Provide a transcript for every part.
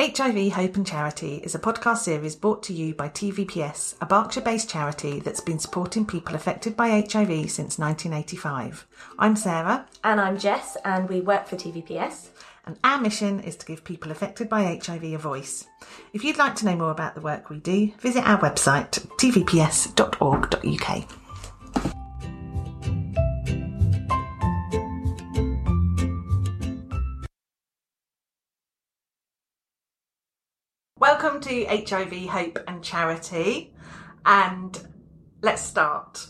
HIV Hope and Charity is a podcast series brought to you by TVPS, a Berkshire based charity that's been supporting people affected by HIV since 1985. I'm Sarah, And I'm Jess, and we work for TVPS. and our mission is to give people affected by HIV a voice. If you'd like to know more about the work we do, visit our website, tvps.org.uk. To HIV Hope and Charity, and let's start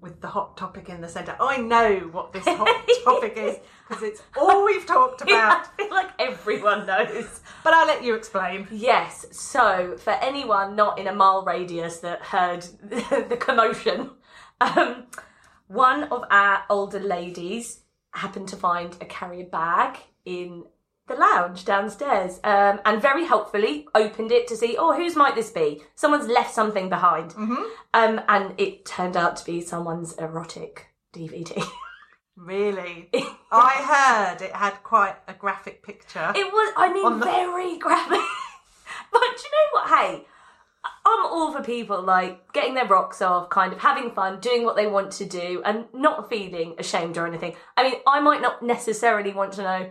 with the hot topic in the centre. I know what this hot topic is because it's all we've talked about. I feel like everyone knows. but I'll let you explain. Yes, so for anyone not in a mile radius that heard the commotion, um, one of our older ladies happened to find a carrier bag in the lounge downstairs um, and very helpfully opened it to see, oh, whose might this be? Someone's left something behind. Mm-hmm. Um, and it turned out to be someone's erotic DVD. Really? I heard it had quite a graphic picture. It was, I mean, the- very graphic. but do you know what? Hey, I'm all for people like getting their rocks off, kind of having fun, doing what they want to do, and not feeling ashamed or anything. I mean, I might not necessarily want to know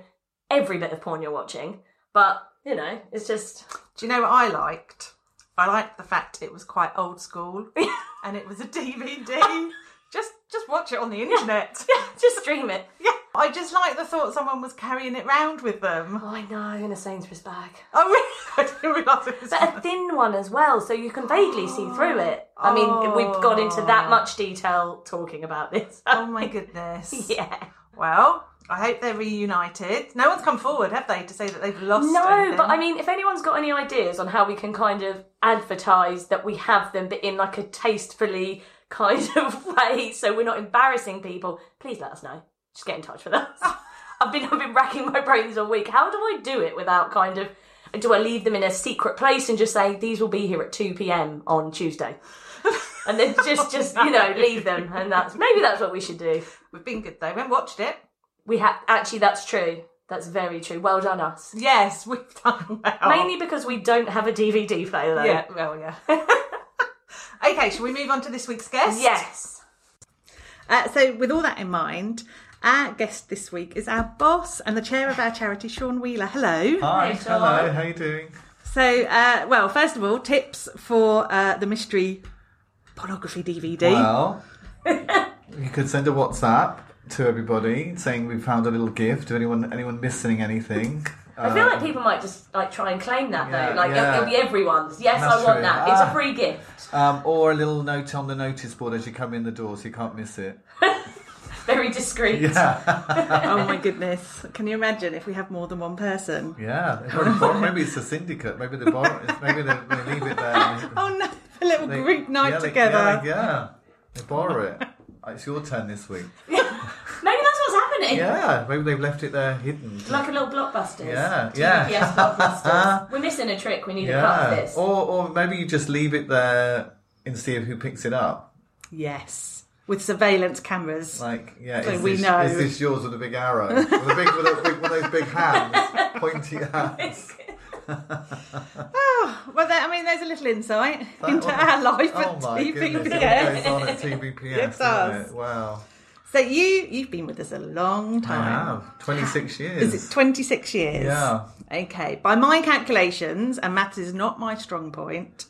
every bit of porn you're watching, but you know, it's just Do you know what I liked? I liked the fact it was quite old school and it was a DVD. just just watch it on the internet. just stream it. Yeah. I just like the thought someone was carrying it round with them. Oh, I know, in a Sainsbury's bag. Oh, really? I didn't realise it was. But a thin one as well, so you can vaguely see through it. I mean, we've gone into that oh. much detail talking about this. Oh my goodness. yeah. Well, I hope they're reunited. No one's come forward, have they, to say that they've lost No, anything? but I mean, if anyone's got any ideas on how we can kind of advertise that we have them, but in like a tastefully kind of way, so we're not embarrassing people, please let us know. Just get in touch with us. I've been I've been racking my brains all week. How do I do it without kind of? Do I leave them in a secret place and just say these will be here at two p.m. on Tuesday? And then just, just you know, leave them, and that's maybe that's what we should do. We've been good though. We haven't watched it. We have actually, that's true. That's very true. Well done, us. Yes, we've done well. Mainly because we don't have a DVD player, though. Yeah, well, yeah. okay, shall we move on to this week's guest? Yes. Uh, so, with all that in mind, our guest this week is our boss and the chair of our charity, Sean Wheeler. Hello. Hi, Hey, hello, how are you doing? So, uh, well, first of all, tips for uh, the mystery pornography DVD. Well, you could send a WhatsApp to everybody saying we found a little gift. Do anyone anyone missing anything? I feel like people might just like try and claim that Yeah, though. Like it'll- it'll be everyone's. Yes, That's I want true. that. It's Ah. a free gift. Um, or a little note on the notice board as you come in the door, so you can't miss it. Very discreet. Yeah, Oh my goodness! Can you imagine if we have more than one person? yeah. They've already bought- maybe it's a syndicate. Maybe they borrow. It' maybe they, they leave it there. Oh no! A little They- group night yeah, they- together. Yeah, yeah. They borrow it. Uh, it's your turn this week. Maybe that's what's happening. Yeah, maybe they've left it there hidden. Like a little blockbuster. Yeah, yeah. blockbusters. We're missing a trick. We need a cut of this. Or, or maybe you just leave it there and see who picks it up. Yes. with surveillance cameras. Like, yeah, So is, we this, know. is this yours with a big arrow? with, a big, with, a big, one of those big hands, pointy hands. Well, there, I mean, there's a little insight That into one- our life oh at my goodness, it goes on at TVPS, It doesn't it? Wow. So you you've been with us a long I time. have. 26 years. Is it 26 years? Yeah. Okay. By my calculations, and maths is not my strong point,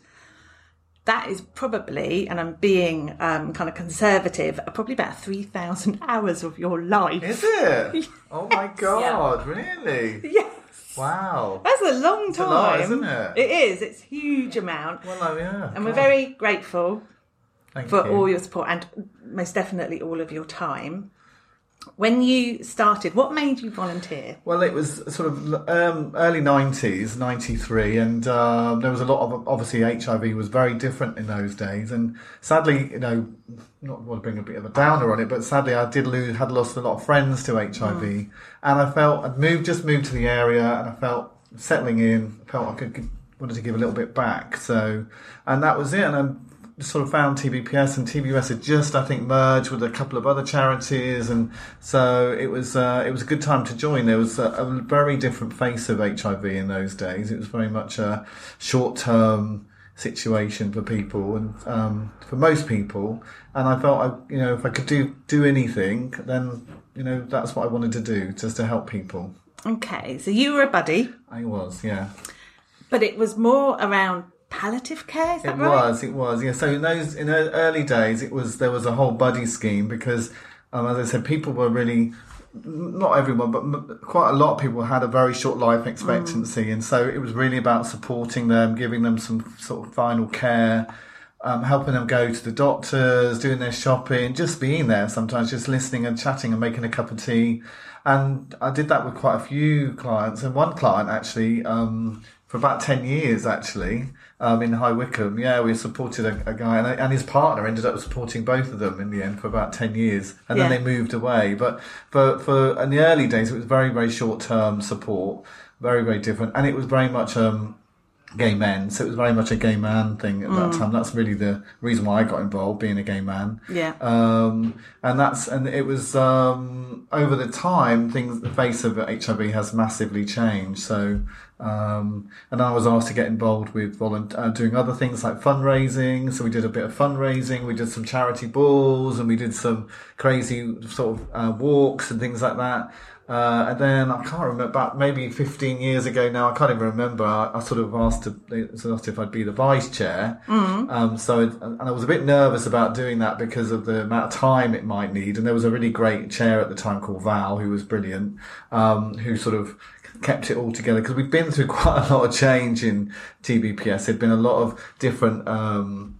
that is probably, and I'm being um, kind of conservative, probably about 3,000 hours of your life. Is it? Oh my god, really? Yes. Wow. That's a long time. a lot, isn't it? It is. It's a huge amount. Well, oh, yeah. and we're very grateful Thank for you. all your support and most definitely all of your time. When you started, what made you volunteer? Well, it was sort of um, early 90s, 93, and um, there was a lot of, obviously, HIV was very different in those days. And sadly, you know, not want to bring a bit of a downer on it, but sadly, I did lose, had lost a lot of friends to HIV. And I felt, I'd moved, just moved to the area, and I felt settling in, felt I could, wanted to give a little bit back. So, and that was it. And I sort of found TVPS and TVPS had just, I think, merged with a couple of other charities, and so it was uh, it was a good time to join. There was a, a very different face of HIV in those days. It was very much a short term situation for people and um, for most people. And I felt, I, you know, if I could do do anything, then you know that's what I wanted to do, just to help people. Okay, so you were a buddy, I was, yeah. but it was more around palliative care. Is that It right? was, it was, yeah. So in those in the early days, it was there was a whole buddy scheme because, um, as I said, people were really not everyone, but quite a lot of people had a very short life expectancy, and so it was really about supporting them, giving them some sort of final care. Um, helping them go to the doctors, doing their shopping, just being there sometimes, just listening and chatting and making a cup of tea. And I did that with quite a few clients, and one client actually, um, for about 10 years actually, um, in High Wycombe. Yeah, we supported a, a guy, and, and his partner ended up supporting both of them in the end for about 10 years. And then they moved away. But for, for in the early days, it was very, very short term support, very, very different. And it was very much, um, gay men. So it was very much a gay man thing at that time. That's really the reason why I got involved, being a gay man. Yeah. Um, and that's and it was um, over the time things the face of HIV has massively changed. So um, and I was asked to get involved with volunteer uh, doing other things like fundraising. So we did a bit of fundraising. We did some charity balls and we did some crazy sort of uh, walks and things like that. Uh, and then I can't remember, about maybe 15 years ago now, I can't even remember. I, I sort of asked, to, they sort of asked if I'd be the vice chair. Um, so, it, and I was a bit nervous about doing that because of the amount of time it might need. And there was a really great chair at the time called Val, who was brilliant, um, who sort of kept it all together because we've been through quite a lot of change in TVPS. There'd been a lot of different, um,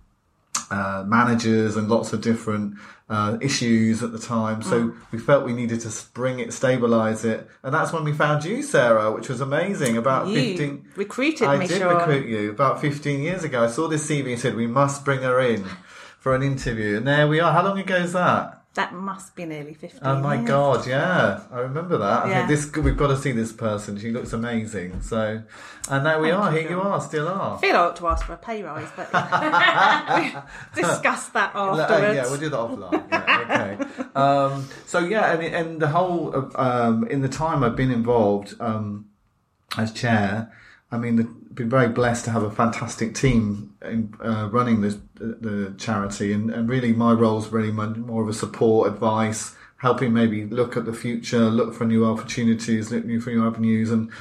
uh, managers and lots of different uh, issues at the time. So we felt we needed to bring it, stabilize it, and that's when we found you, Sarah, which was amazing. About You fifteen, recruited I me, did recruit you about fifteen years ago. I saw this CV and said we must bring her in for an interview, and there we are. How long ago is that? That must be nearly 50. Oh my god, yeah, I remember that. I Yeah. think this we've got to see this person. She looks amazing. So, and now we Thank are. you, Here you are, still are. I feel I ought to ask for a pay rise, but discuss that Uh, afterwards. yeah, we'll do that offline. Yeah, okay. um, so yeah, and, and the whole um, in the time I've been involved um, as chair, I mean, the, been very blessed to have a fantastic team in, uh, running the, the charity, and, and really my role is really more of a support, advice, helping maybe look at the future, look for new opportunities, look for new avenues, and.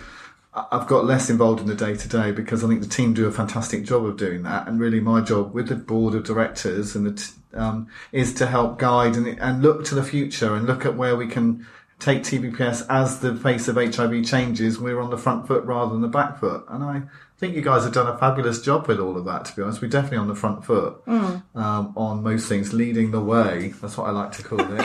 I've got less involved in the day to day because I think the team do a fantastic job of doing that. And really, my job with the board of directors and the t- um, is to help guide and, and look to the future and look at where we can take TVPS as the face of HIV changes. We're on the front foot rather than the back foot. And I think you guys have done a fabulous job with all of that. To be honest, we're definitely on the front foot um, on most things, leading the way. That's what I like to call it.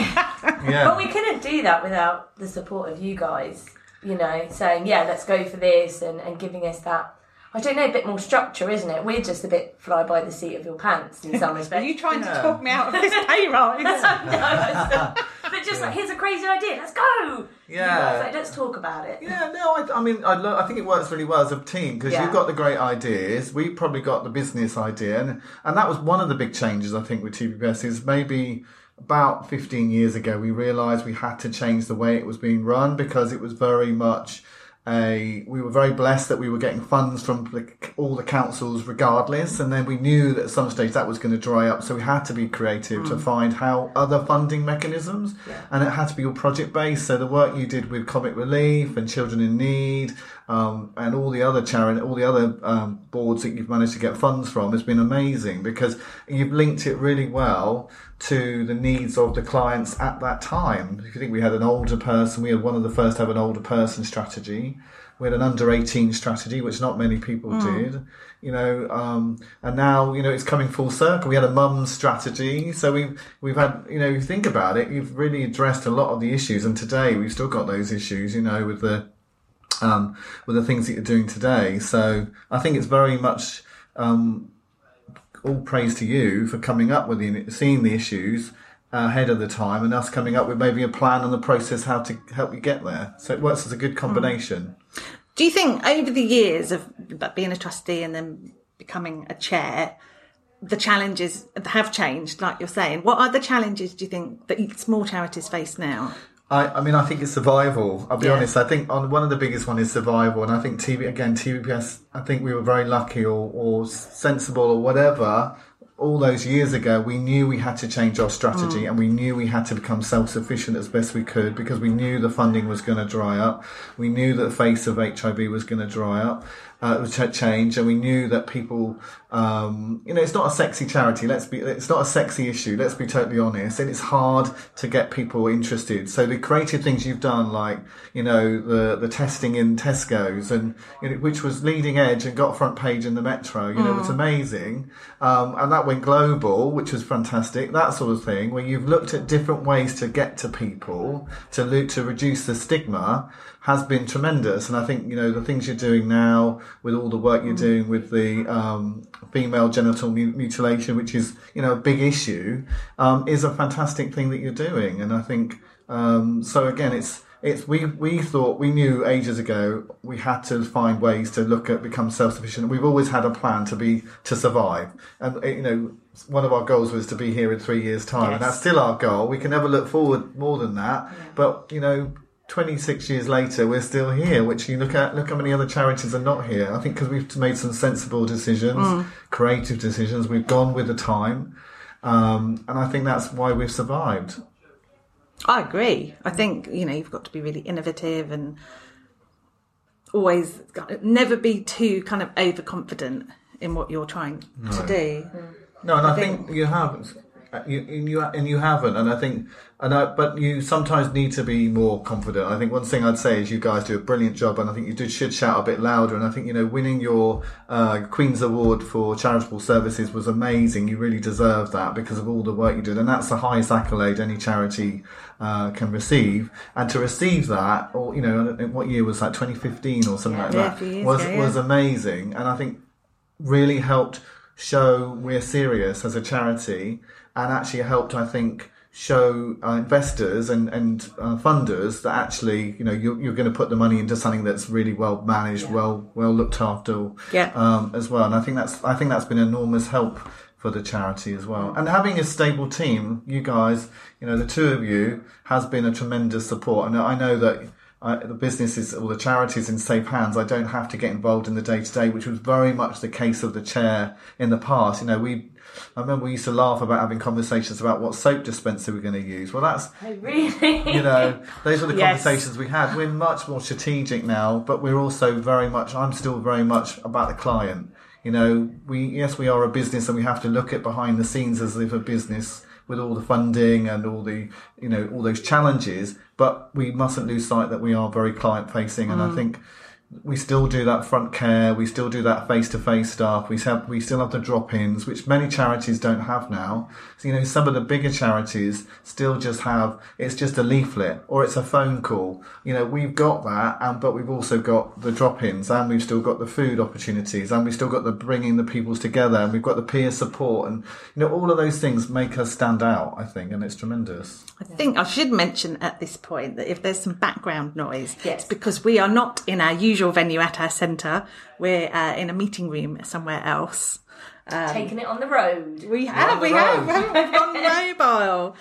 yeah. But we couldn't do that without the support of you guys, you know, saying, yeah, let's go for this and, and giving us that, I don't know, a bit more structure, isn't it? We're just a bit fly by the seat of your pants in some respects. Are you trying Yeah. to talk me out of this pay rise? but just like, here's a crazy idea, let's go! Yeah. It's like, let's talk about it. Yeah, no, I, I mean, I, lo- I think it works really well as a team because Yeah. you've got the great ideas. We probably got the business idea, and and that was one of the big changes I think with TVPS is maybe about 15 years ago, we realised we had to change the way it was being run because it was very much a. We were very blessed that we were getting funds from the, all the councils, regardless, and then we knew that at some stage that was going to dry up. So we had to be creative to find how other funding mechanisms, and it had to be all project based. So the work you did with Comic Relief and Children in Need. Um, and all the other charity, all the other um, boards that you've managed to get funds from has been amazing because you've linked it really well to the needs of the clients at that time. If you think we had an older person, we had one of the first to have an older person strategy. We had an under 18 strategy, which not many people did, you know, um, and now, you know, it's coming full circle. We had a mum strategy. So we've, we've had, you know, you think about it, you've really addressed a lot of the issues. And today we've still got those issues, you know, with the, um, with the things that you're doing today. So I think it's very much um, all praise to you for coming up with the seeing the issues uh, ahead of the time, and us coming up with maybe a plan and the process how to help you get there. So it works as a good hmm. combination. Do you think over the years of being a trustee and then becoming a chair, the challenges have changed, like you're saying? What are the challenges do you think that small charities face now? I, I mean, I think it's survival. I'll be Yeah. honest. I think on one of the biggest one is survival, and I think TV again, TVPS. I think we were very lucky or, or sensible or whatever. All those years ago, we knew we had to change our strategy, mm. and we knew we had to become self-sufficient as best we could because we knew the funding was going to dry up. We knew that the face of HIV was going to dry up, uh, ch- change, and we knew that people, um, you know, it's not a sexy charity. Let's be, it's not a sexy issue. Let's be totally honest, and it's hard to get people interested. So the creative things you've done, like you know, the the testing in Tesco's, and you know, which was leading edge and got front page in the Metro, you know, it's amazing, um, and that went global, which was fantastic. That sort of thing, where you've looked at different ways to get to people to to reduce the stigma has been tremendous. And I think, you know, the things you're doing now with all the work you're doing with the um, female genital mutilation, which is, you know, a big issue, um, is a fantastic thing that you're doing. And I think, um, so again, it's, it's we we thought we knew ages ago we had to find ways to look at become self sufficient. We've always had a plan to be to survive, and uh, you know one of our goals was to be here in three years' time, and that's still our goal. We can never look forward more than that, but you know. 26 years later, we're still here. Which you look at, look how many other charities are not here. I think because we've made some sensible decisions, creative decisions. We've gone with the time, um, and I think that's why we've survived. I agree. I think you know you've got to be really innovative and always never be too kind of overconfident in what you're trying to do. No, and I, think, you haven't. Uh, You, and you and you haven't, and I think, and I, but you sometimes need to be more confident. I think one thing I'd say is you guys do a brilliant job, and I think you did, should shout a bit louder. And I think you know winning your uh, Queen's Award for charitable services was amazing. You really deserve that because of all the work you did, and that's the highest accolade any charity uh, can receive. And to receive that, or you know, I don't know, what year was that? 2015 or something like Yeah, a that was ago, yeah. was amazing. And I think really helped show we're serious as a charity and actually helped i think show uh, investors and, and uh, funders that actually you know you're, you're going to put the money into something that's really well managed well well looked after Yeah. um, as well. And i think that's i think that's been enormous help for the charity as well. And having a stable team you guys you know the two of you has been a tremendous support. And i know that uh, the businesses or the charities in safe hands. I don't have to get involved in the day to day, which was very much the case of the chair in the past. You know, we, I remember we used to laugh about having conversations about what soap dispenser we're going to use. Well, that's, Oh, really? you know, those were the Yes. conversations we had. We're much more strategic now, but we're also very much, I'm still very much about the client. You know, we, yes, we are a business and we have to look at behind the scenes as if a business with all the funding and all the, you know, all those challenges, but we mustn't lose sight that we are very client facing. And I mm. think we still do that front care. We still do that face to face stuff. We have, we still have the drop ins, which many charities don't have now. So, you know, some of the bigger charities still just have, it's just a leaflet or it's a phone call. You know, we've got that, and, but we've also got the drop ins and we've still got the food opportunities and we've still got the bringing the peoples together and we've got the peer support and, you know, all of those things make us stand out, I think, and it's tremendous. I think I should mention at this point that if there's some background noise, Yes. it's because we are not in our usual venue at our centre. We're uh, in a meeting room somewhere else. Taking it on the road. We have, on the we have, road. we've gone mobile.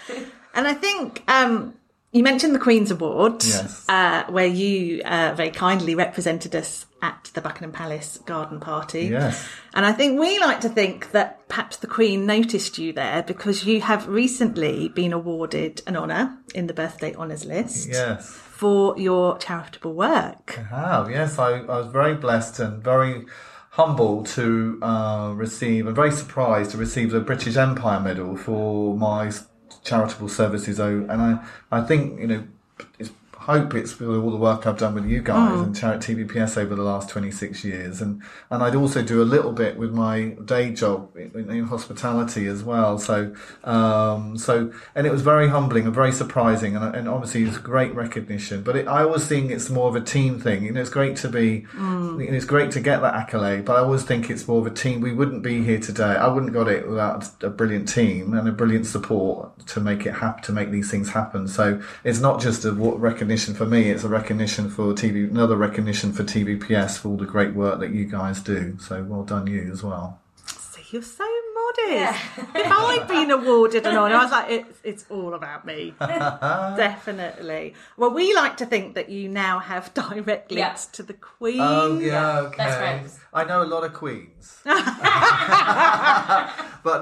And I think um, you mentioned the Queen's Award, Yes. uh, where you uh, very kindly represented us at the Buckingham Palace garden party. Yes. And I think we like to think that perhaps the Queen noticed you there because you have recently been awarded an honour in the birthday honours list Yes. For your charitable work. I have, yes. I, I was very blessed and very humbled to uh, receive, and very surprised to receive the British Empire Medal for my charitable services. Oh, And I, I think, you know, it's, hope it's for all the work I've done with you guys and Charity TVPS over the last 26 years. And, and I'd also do a little bit with my day job in, in hospitality as well. So, um, so, and it was very humbling and very surprising. And, and obviously it's great recognition, but it, I always think it's more of a team thing. You know, it's great to be, you know, it's great to get that accolade, but I always think it's more of a team. We wouldn't be here today. I wouldn't got it without a brilliant team and a brilliant support to make it happen, to make these things happen. So it's not just a wa- recognition for me; it's a recognition for TV, another recognition for TVPS for all the great work that you guys do. So well done, you as well. So you're so modest. if I'd been awarded an honour, I was like, it's, it's all about me. Definitely. Well, we like to think that you now have direct links Yeah. to the Queen. Oh yeah, okay. best friends. I know a lot of queens, but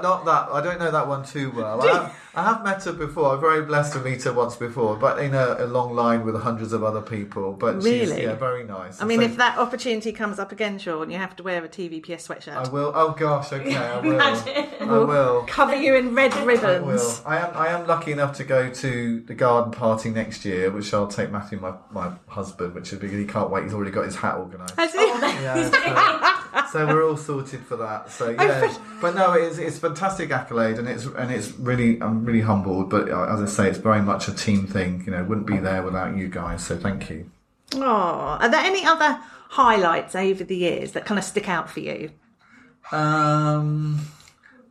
not that. I don't know that one too well. I have, met her before. I'm very blessed to meet her once before, but in a, a long line with hundreds of other people. But she's Really? yeah, very nice. I mean, So- if that opportunity comes up again, Sean, you have to wear a TVPS sweatshirt. I will. Oh gosh, okay, I will. Imagine. I will. Cover you in red I will. ribbons. I am. I am lucky enough to go to the garden party next year, which I'll take Matthew, my, my husband, which is because He can't wait. He's already got his hat organised. Has he? Yeah, so, we're all sorted for that. So yeah, but no, it's it's fantastic accolade, and it's and it's really I'm really humbled. But uh, as I say, it's very much a team thing. You know, wouldn't be there without you guys. So thank you. Oh, are there any other highlights over the years that kind of stick out for you? Um,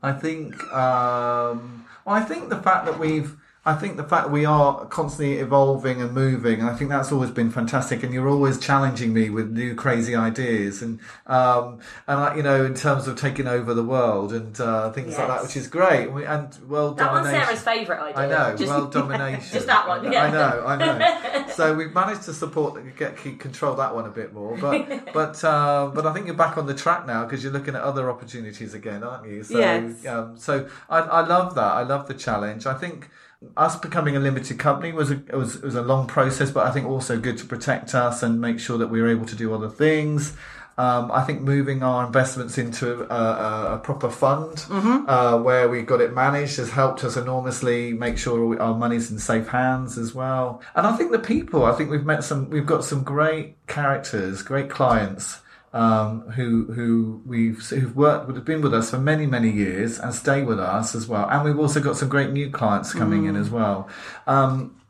I think. Um, well, I think the fact that we've. I think the fact we are constantly evolving and moving, and I think that's always been fantastic. And you're always challenging me with new crazy ideas, and um, and I, you know, in terms of taking over the world and uh, things like that, which is great. We- And world That one's. Sarah's favourite idea. I know, Just- world domination. Just that one, yeah. I know, I know. So we've managed to support, get keep control that one a bit more, but but uh, but I think you're back on the track now because you're looking at other opportunities again, aren't you? So Yes. um, so I, I love that. I love the challenge. I think. Us becoming a limited company was a was was a long process, but I think also good to protect us and make sure that we were able to do other things. Um, I think moving our investments into a, a, proper fund uh, where we got it managed has helped us enormously make sure we, our money's in safe hands as well. And I think the people, I think we've met some, we've got some great characters, great clients. Um, who who we've who've worked would have been with us for many many years and stay with us as well, and we've also got some great new clients coming in as well. Um,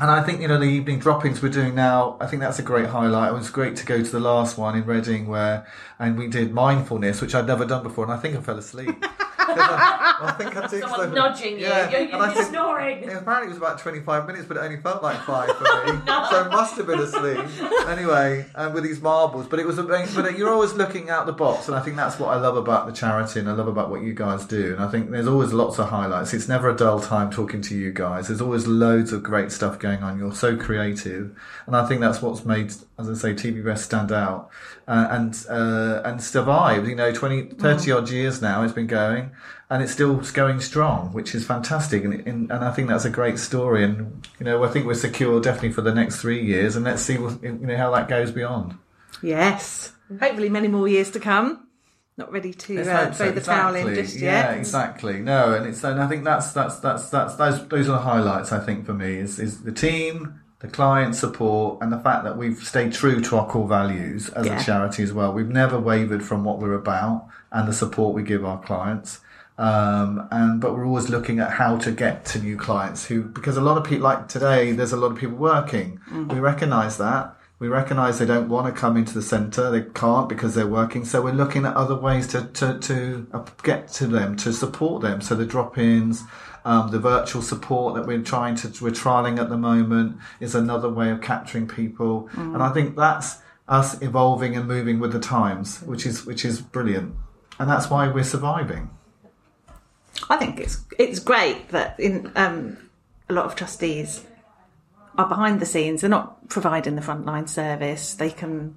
and I think, you know, the evening droppings we're doing now, I think that's a great highlight. It was great to go to the last one in Reading where, and we did mindfulness, which I'd never done before. And I think I fell asleep. I, I think I did. Someone so- nudging you. Yeah, You're, and you're, I you're snoring. yeah, apparently it was about 25 minutes, but it only felt like five for me. Oh, so I must have been asleep. Anyway, and with these marbles. But it was amazing. But uh, you're always looking out the box, and I think that's what I love about the charity and I love about what you guys do. And I think there's always lots of highlights. It's never a dull time talking to you guys. There's always loads of great stuff going on. You're so creative. And I think that's what's made, as I say, TVPS stand out uh, and uh, and survive. You know, 20, 30 odd years now it's been going and it's still going strong, which is fantastic. And, and, and I think that's a great story. And, you know, I think we're secure definitely for the next three years. And let's see what, you know, how that goes beyond. Yes. Hopefully, many more years to come. Not ready to uh, throw so. the towel in Exactly. just yeah, exactly. No, and it's and I think that's that's that's that's those those are the highlights. I think for me is is the team, the client support, and the fact that we've stayed true to our core values as Yeah. a charity as well. We've never wavered from what we're about and the support we give our clients. Um, and but we're always looking at how to get to new clients who because a lot of people like today there's a lot of people working. We recognise that. We recognise they don't want to come into the centre. They can't because they're working. So we're looking at other ways to to, to uh, get to them to support them. So the drop-ins, um, the virtual support that we're trying to we're trialing at the moment is another way of capturing people. And I think that's us evolving and moving with the times, which is which is brilliant. and that's why we're surviving. I think it's it's great that in um, a lot of trustees are behind the scenes. They're not providing the frontline service. They can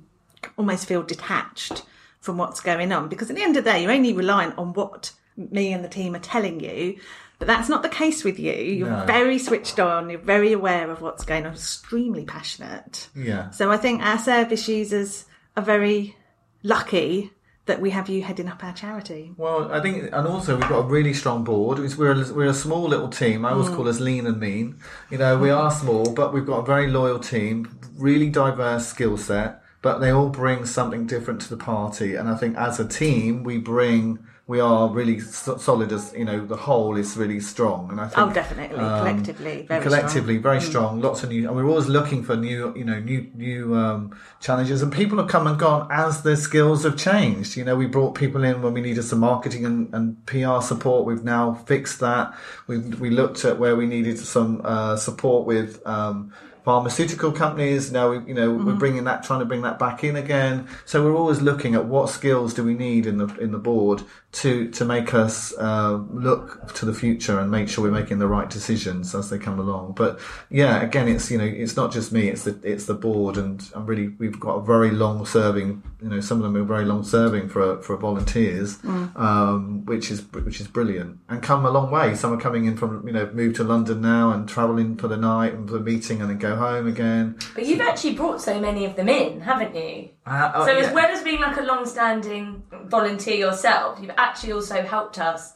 almost feel detached from what's going on because at the end of the day, you're only reliant on what me and the team are telling you. But that's not the case with you. You're No. very switched on. You're very aware of what's going on. Extremely passionate. Yeah. So I think our service users are very lucky that we have you heading up our charity. Well, I think, and also we've got a really strong board. We're a, we're a small little team. I always mm. call us lean and mean. You know, we are small, but we've got a very loyal team, really diverse skill set, but they all bring something different to the party. And I think as a team, we bring, we are really so- solid as, you know, the whole is really strong. And I think, Oh, definitely. Collectively, very collectively strong. very strong lots of new and we're always looking for new you know new new um, challenges and people have come and gone as their skills have changed you know we brought people in when we needed some marketing and, and pr support we've now fixed that we, we looked at where we needed some uh, support with um, pharmaceutical companies. Now we, you know Mm-hmm. we're bringing that trying to bring that back in again. So we're always looking at what skills do we need in the in the board to to make us uh, look to the future and make sure we're making the right decisions as they come along. But yeah again it's you know it's not just me it's the it's the board and I'm really we've got a very long serving you know some of them are very long serving for for volunteers um, which is which is brilliant and come a long way. Some are coming in from you know moved to London now and traveling for the night and for the meeting and then go home again But you've actually brought so many of them in, haven't you? Uh, uh, so yeah. as well as being like a long-standing volunteer yourself, you've actually also helped us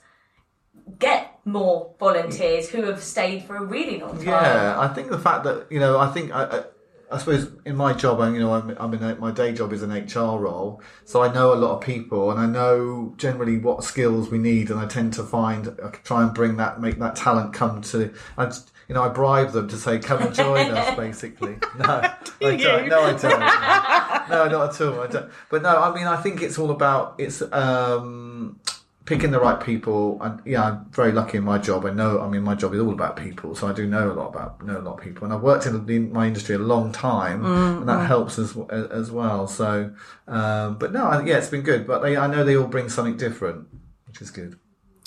get more volunteers who have stayed for a really long time. Yeah, I think the fact that you know, I think I, I, I suppose in my job, I, you know, I'm, I'm in a, my day job is an HR role, so I know a lot of people, and I know generally what skills we need, and I tend to find I try and bring that, make that talent come to. I, just- you know, I bribe them to say, "Come and join us." Basically, no, I don't. No, I don't. No, not at all. I don't. But no, I mean, I think it's all about it's. um picking the right people and yeah i'm very lucky in my job i know i mean my job is all about people so i do know a lot about know a lot of people and i've worked in the, in my industry a long time and that helps as as well so um but no I, yeah it's been good but they, i know they all bring something different which is good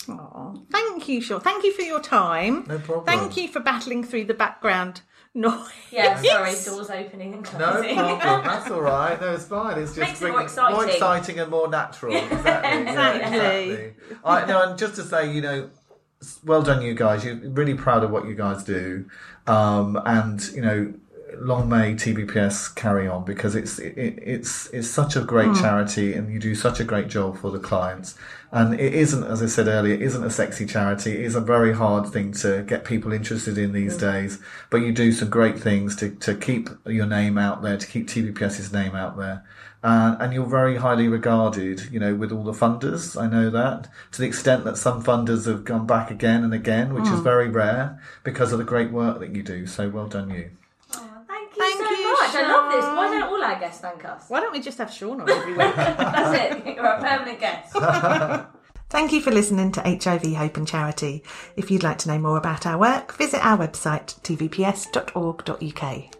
Aw, Thank you, Sean. Thank you for your time. No problem. Thank you for battling through the background noise. Yeah, sorry, doors opening and closing. no problem that's all right no it's fine it's just Makes it more bringing- exciting. exciting and more natural exactly yeah, Exactly. exactly. I, no, and just to say you know well done you guys you're really proud of what you guys do um, and you know long may TVPS carry on because it's it, it's it's such a great charity and you do such a great job for the clients and it isn't as I said earlier it isn't a sexy charity it is a very hard thing to get people interested in these days but you do some great things to, to keep your name out there to keep TVPS's name out there uh, and you're very highly regarded, you know, with all the funders. I know that to the extent that some funders have gone back again and again, which is very rare because of the great work that you do. So well done, you. Thank you Thank so you. I love this. Why don't all our guests thank us? Why don't we just have Sean on every week? That's it. You're a permanent guest. Thank you for listening to HIV Hope and Charity. If you'd like to know more about our work, visit our website tvps.org.uk.